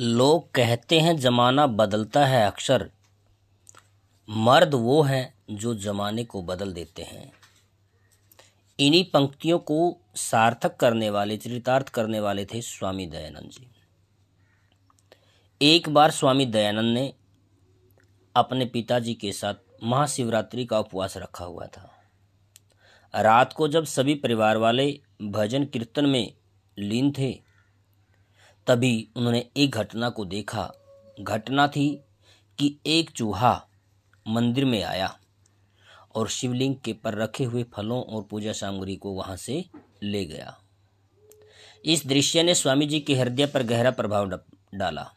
लोग कहते हैं जमाना बदलता है अक्सर। मर्द वो हैं जो जमाने को बदल देते हैं। इन्हीं पंक्तियों को सार्थक करने वाले, चरितार्थ करने वाले थे स्वामी दयानंद जी। एक बार स्वामी दयानंद ने अपने पिताजी के साथ महाशिवरात्रि का उपवास रखा हुआ था। रात को जब सभी परिवार वाले भजन कीर्तन में लीन थे तभी उन्होंने एक घटना को देखा। घटना थी कि एक चूहा मंदिर में आया और शिवलिंग के पर रखे हुए फलों और पूजा सामग्री को वहाँ से ले गया। इस दृश्य ने स्वामी जी के हृदय पर गहरा प्रभाव डाला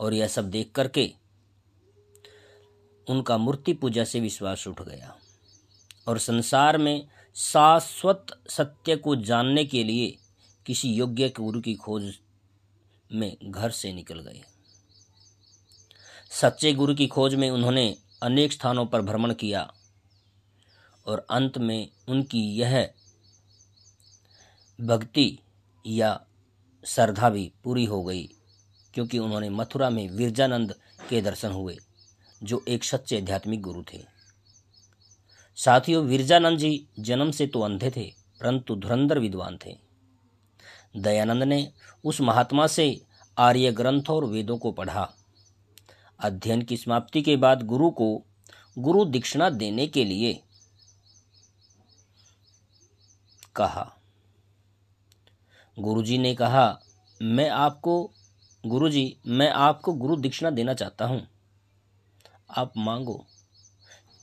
और यह सब देख करके उनका मूर्ति पूजा से विश्वास उठ गया और संसार में शाश्वत सत्य को जानने के लिए किसी योग्य गुरु की खोज में घर से निकल गए। सच्चे गुरु की खोज में उन्होंने अनेक स्थानों पर भ्रमण किया और अंत में उनकी यह भक्ति या श्रद्धा भी पूरी हो गई, क्योंकि उन्होंने मथुरा में विरजानंद के दर्शन हुए, जो एक सच्चे आध्यात्मिक गुरु थे। साथियों, विरजानंद जी जन्म से तो अंधे थे, परंतु धुरंधर विद्वान थे। दयानंद ने उस महात्मा से आर्य ग्रंथ और वेदों को पढ़ा। अध्ययन की समाप्ति के बाद गुरु को गुरु दीक्षिणा देने के लिए कहा। गुरुजी ने कहा, मैं आपको, गुरुजी, मैं आपको गुरु दीक्षिणा देना चाहता हूँ। आप मांगो,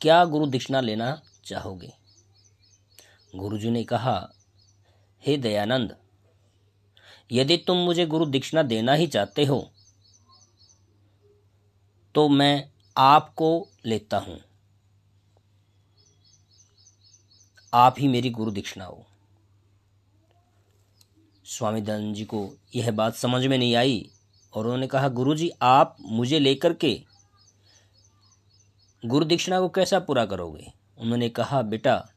क्या गुरु दीक्षिणा लेना चाहोगे? गुरुजी ने कहा, हे दयानंद यदि तुम मुझे गुरु दीक्षिणा देना ही चाहते हो तो मैं आपको लेता हूँ। आप ही मेरी गुरु दीक्षिणा हो। स्वामी दयानंद जी को यह बात समझ में नहीं आई और उन्होंने कहा गुरु जी आप मुझे लेकर के गुरु दीक्षिणा को कैसा पूरा करोगे? उन्होंने कहा, बेटा,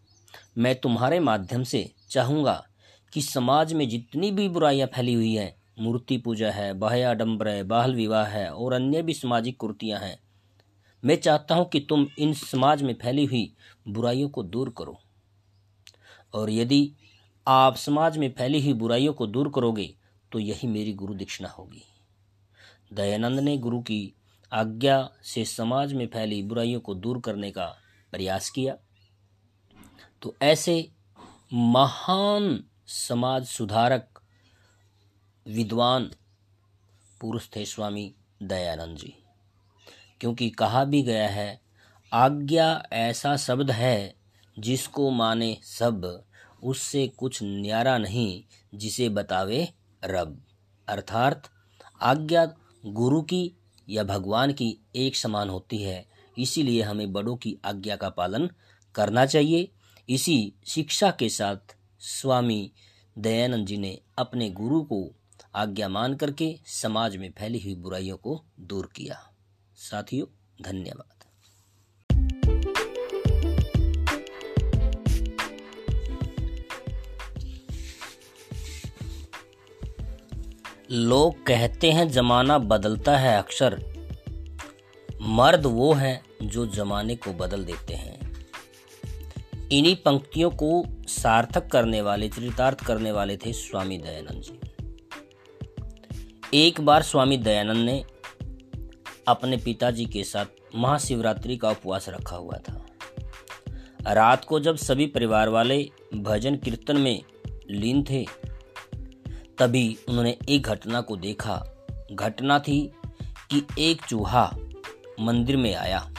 मैं तुम्हारे माध्यम से चाहूँगा कि समाज में जितनी भी बुराइयाँ फैली हुई हैं, मूर्ति पूजा है, बाह्य आडम्बर है बाहल विवाह है और अन्य भी सामाजिक कुर्तियाँ हैं, मैं चाहता हूँ कि तुम इन समाज में फैली हुई बुराइयों को दूर करो। और यदि आप समाज में फैली हुई बुराइयों को दूर करोगे तो यही मेरी गुरु दीक्षिणा होगी। दयानंद ने गुरु की आज्ञा से समाज में फैली बुराइयों को दूर करने का प्रयास किया। तो ऐसे महान समाज सुधारक विद्वान पुरुष थे स्वामी दयानंद जी। क्योंकि कहा भी गया है, आज्ञा ऐसा शब्द है जिसको माने सब, उससे कुछ न्यारा नहीं जिसे बतावे रब। अर्थात आज्ञा गुरु की या भगवान की एक समान होती है, इसीलिए हमें बड़ों की आज्ञा का पालन करना चाहिए। इसी शिक्षा के साथ स्वामी दयानंद जी ने अपने गुरु को आज्ञा मान करके समाज में फैली हुई बुराइयों को दूर किया। साथियों, धन्यवाद। लोग कहते हैं, जमाना बदलता है अक्सर। मर्द वो हैं जो जमाने को बदल देते हैं। इन्हीं पंक्तियों को सार्थक करने वाले, चरितार्थ करने वाले थे स्वामी दयानंद जी। एक बार स्वामी दयानंद ने अपने पिताजी के साथ महाशिवरात्रि का उपवास रखा हुआ था। रात को जब सभी परिवार वाले भजन कीर्तन में लीन थे, तभी उन्होंने एक घटना को देखा। घटना थी कि एक चूहा मंदिर में आया।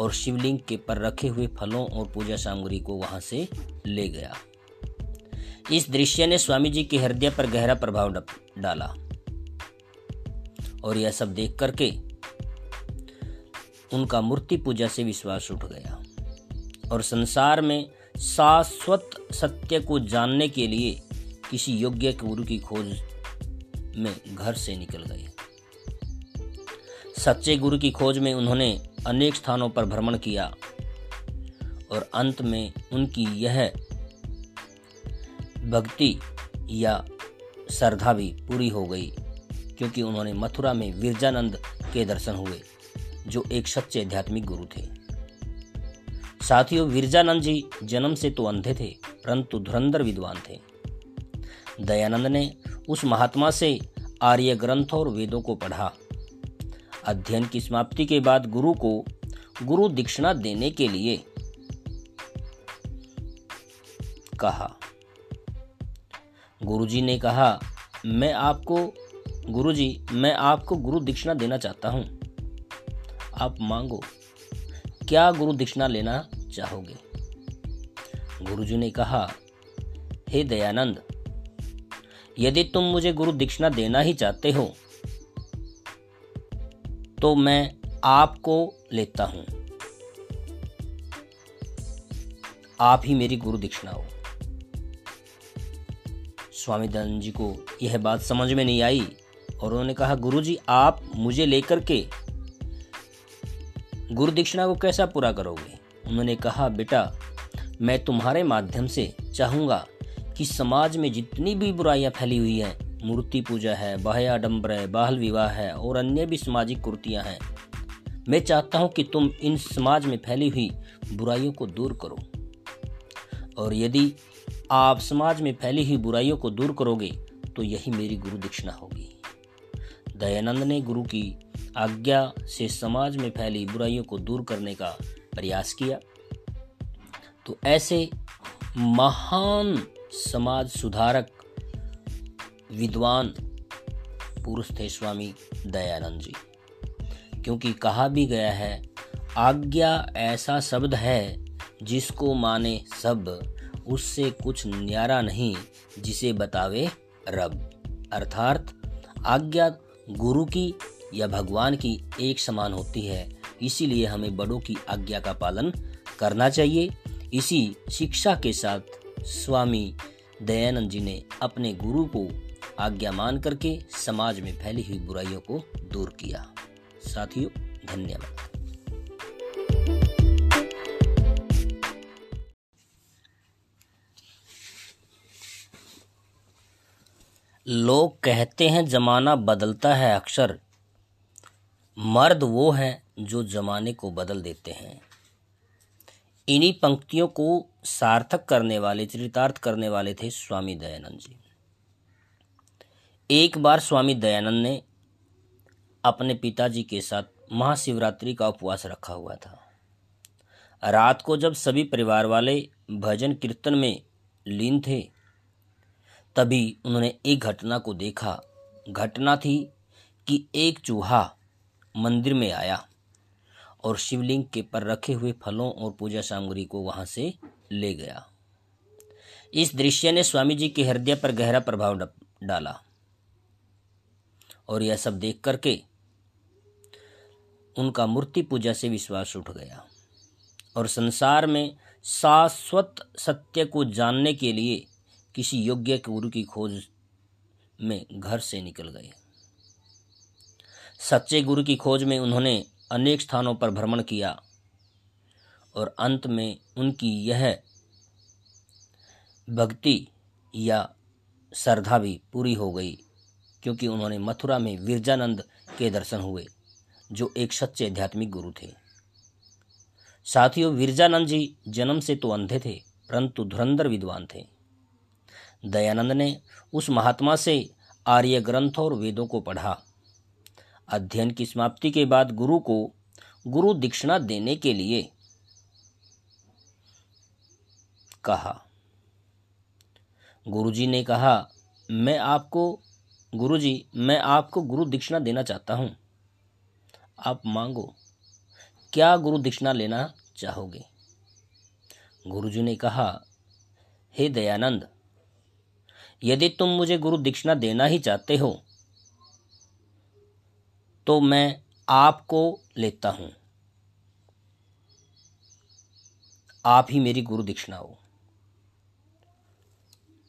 और शिवलिंग के पर रखे हुए फलों और पूजा सामग्री को वहाँ से ले गया। इस दृश्य ने स्वामी जी के हृदय पर गहरा प्रभाव डाला। और यह सब देख करके उनका मूर्ति पूजा से विश्वास उठ गया। और संसार में शाश्वत सत्य को जानने के लिए किसी योग्य गुरु की खोज में घर से निकल गए। सच्चे गुरु की खोज में उन्होंने अनेक स्थानों पर भ्रमण किया और अंत में उनकी यह भक्ति या श्रद्धा भी पूरी हो गई, क्योंकि उन्होंने मथुरा में विरजानंद के दर्शन हुए, जो एक सच्चे आध्यात्मिक गुरु थे। साथियों, विरजानंद जी जन्म से तो अंधे थे, परंतु धुरंधर विद्वान थे। दयानंद ने उस महात्मा से आर्य ग्रंथ और वेदों को पढ़ा। अध्ययन की समाप्ति के बाद गुरु को गुरु दीक्षिणा देने के लिए कहा। गुरुजी ने कहा, मैं आपको, गुरुजी, मैं आपको गुरु दीक्षिणा देना चाहता हूँ। आप मांगो, क्या गुरु दीक्षिणा लेना चाहोगे? गुरुजी ने कहा, हे दयानंद, यदि तुम मुझे गुरु दीक्षिणा देना ही चाहते हो तो मैं आपको लेता हूँ। आप ही मेरी गुरु दीक्षिणा हो स्वामी दयानंद जी को यह बात समझ में नहीं आई और उन्होंने कहा गुरु जी आप मुझे लेकर के गुरु दीक्षिणा को कैसा पूरा करोगे? उन्होंने कहा, बेटा, मैं तुम्हारे माध्यम से चाहूँगा कि समाज में जितनी भी बुराइयाँ फैली हुई हैं मूर्ति पूजा है, बाह्य आडम्बर है बाहल विवाह है और अन्य भी सामाजिक कुर्तियाँ हैं। मैं चाहता हूँ कि तुम इन समाज में फैली हुई बुराइयों को दूर करो। और यदि आप समाज में फैली हुई बुराइयों को दूर करोगे तो यही मेरी गुरु दीक्षिणा होगी। दयानंद ने गुरु की आज्ञा से समाज में फैली बुराइयों को दूर करने का प्रयास किया। तो ऐसे महान समाज सुधारक विद्वान पुरुष थे स्वामी दयानंद जी। क्योंकि कहा भी गया है, आज्ञा ऐसा शब्द है जिसको माने सब, उससे कुछ न्यारा नहीं, जिसे बतावे रब। अर्थात, आज्ञा गुरु की या भगवान की एक समान होती है, इसीलिए हमें बड़ों की आज्ञा का पालन करना चाहिए। इसी शिक्षा के साथ स्वामी दयानंद जी ने अपने गुरु को आज्ञा मान करके समाज में फैली हुई बुराइयों को दूर किया। साथियों, धन्यवाद। लोग कहते हैं, जमाना बदलता है अक्सर। मर्द वो हैं जो जमाने को बदल देते हैं। इन्हीं पंक्तियों को सार्थक करने वाले, चरितार्थ करने वाले थे स्वामी दयानंद जी। एक बार स्वामी दयानंद ने अपने पिताजी के साथ महाशिवरात्रि का उपवास रखा हुआ था। रात को जब सभी परिवार वाले भजन कीर्तन में लीन थे, तभी उन्होंने एक घटना को देखा। घटना थी कि एक चूहा मंदिर में आया और शिवलिंग के पर रखे हुए फलों और पूजा सामग्री को वहाँ से ले गया। इस दृश्य ने स्वामी जी के हृदय पर गहरा प्रभाव डाला। और यह सब देख करके उनका मूर्ति पूजा से विश्वास उठ गया। और संसार में शाश्वत सत्य को जानने के लिए किसी योग्य गुरु की खोज में घर से निकल गए। सच्चे गुरु की खोज में उन्होंने अनेक स्थानों पर भ्रमण किया और अंत में उनकी यह भक्ति या श्रद्धा भी पूरी हो गई। क्योंकि उन्होंने मथुरा में विरजानंद के दर्शन हुए, जो एक सच्चे आध्यात्मिक गुरु थे। साथियों, विरजानंद जी जन्म से तो अंधे थे, परंतु धुरंधर विद्वान थे। दयानंद ने उस महात्मा से आर्य ग्रंथ और वेदों को पढ़ा। अध्ययन की समाप्ति के बाद गुरु को गुरु दीक्षिणा देने के लिए कहा। गुरुजी ने कहा, मैं आपको गुरुजी, मैं आपको गुरु दीक्षिणा देना चाहता हूँ। आप मांगो, क्या गुरु दीक्षिणा लेना चाहोगे? गुरुजी ने कहा, हे दयानंद, यदि तुम मुझे गुरु दीक्षिणा देना ही चाहते हो तो मैं आपको लेता हूँ। आप ही मेरी गुरु दीक्षिणा हो।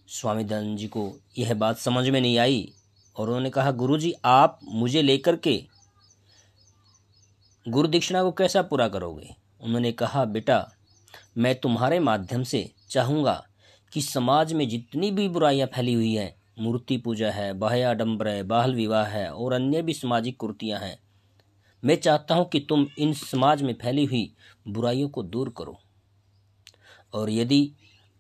स्वामी दयानंद जी को यह बात समझ में नहीं आई। और उन्होंने कहा, गुरुजी, आप मुझे लेकर के गुरु दीक्षिणा को कैसा पूरा करोगे? उन्होंने कहा, बेटा, मैं तुम्हारे माध्यम से चाहूँगा कि समाज में जितनी भी बुराइयाँ फैली हुई हैं, मूर्ति पूजा है बाह्य आडम्बर है, बाहल विवाह है और अन्य भी सामाजिक कुर्तियाँ हैं, मैं चाहता हूँ कि तुम इन समाज में फैली हुई बुराइयों को दूर करो। और यदि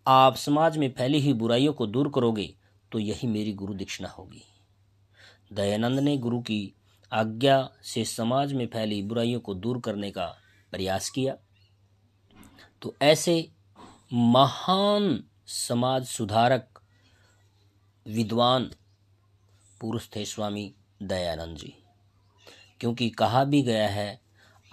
आप समाज में फैली हुई बुराइयों को दूर करोगे तो यही मेरी गुरु दीक्षिणा होगी। दयानंद ने गुरु की आज्ञा से समाज में फैली बुराइयों को दूर करने का प्रयास किया। तो ऐसे महान समाज सुधारक, विद्वान पुरुष थे स्वामी दयानंद जी। क्योंकि कहा भी गया है,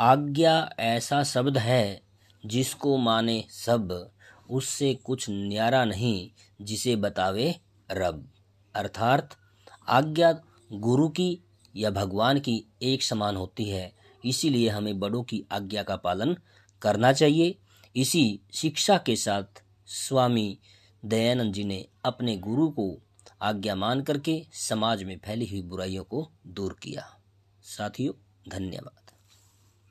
आज्ञा ऐसा शब्द है जिसको माने सब, उससे कुछ न्यारा नहीं, जिसे बतावे रब। अर्थात आज्ञा गुरु की या भगवान की एक समान होती है। इसीलिए हमें बड़ों की आज्ञा का पालन करना चाहिए। इसी शिक्षा के साथ स्वामी दयानंद जी ने अपने गुरु को आज्ञा मान करके समाज में फैली हुई बुराइयों को दूर किया। साथियों, धन्यवाद।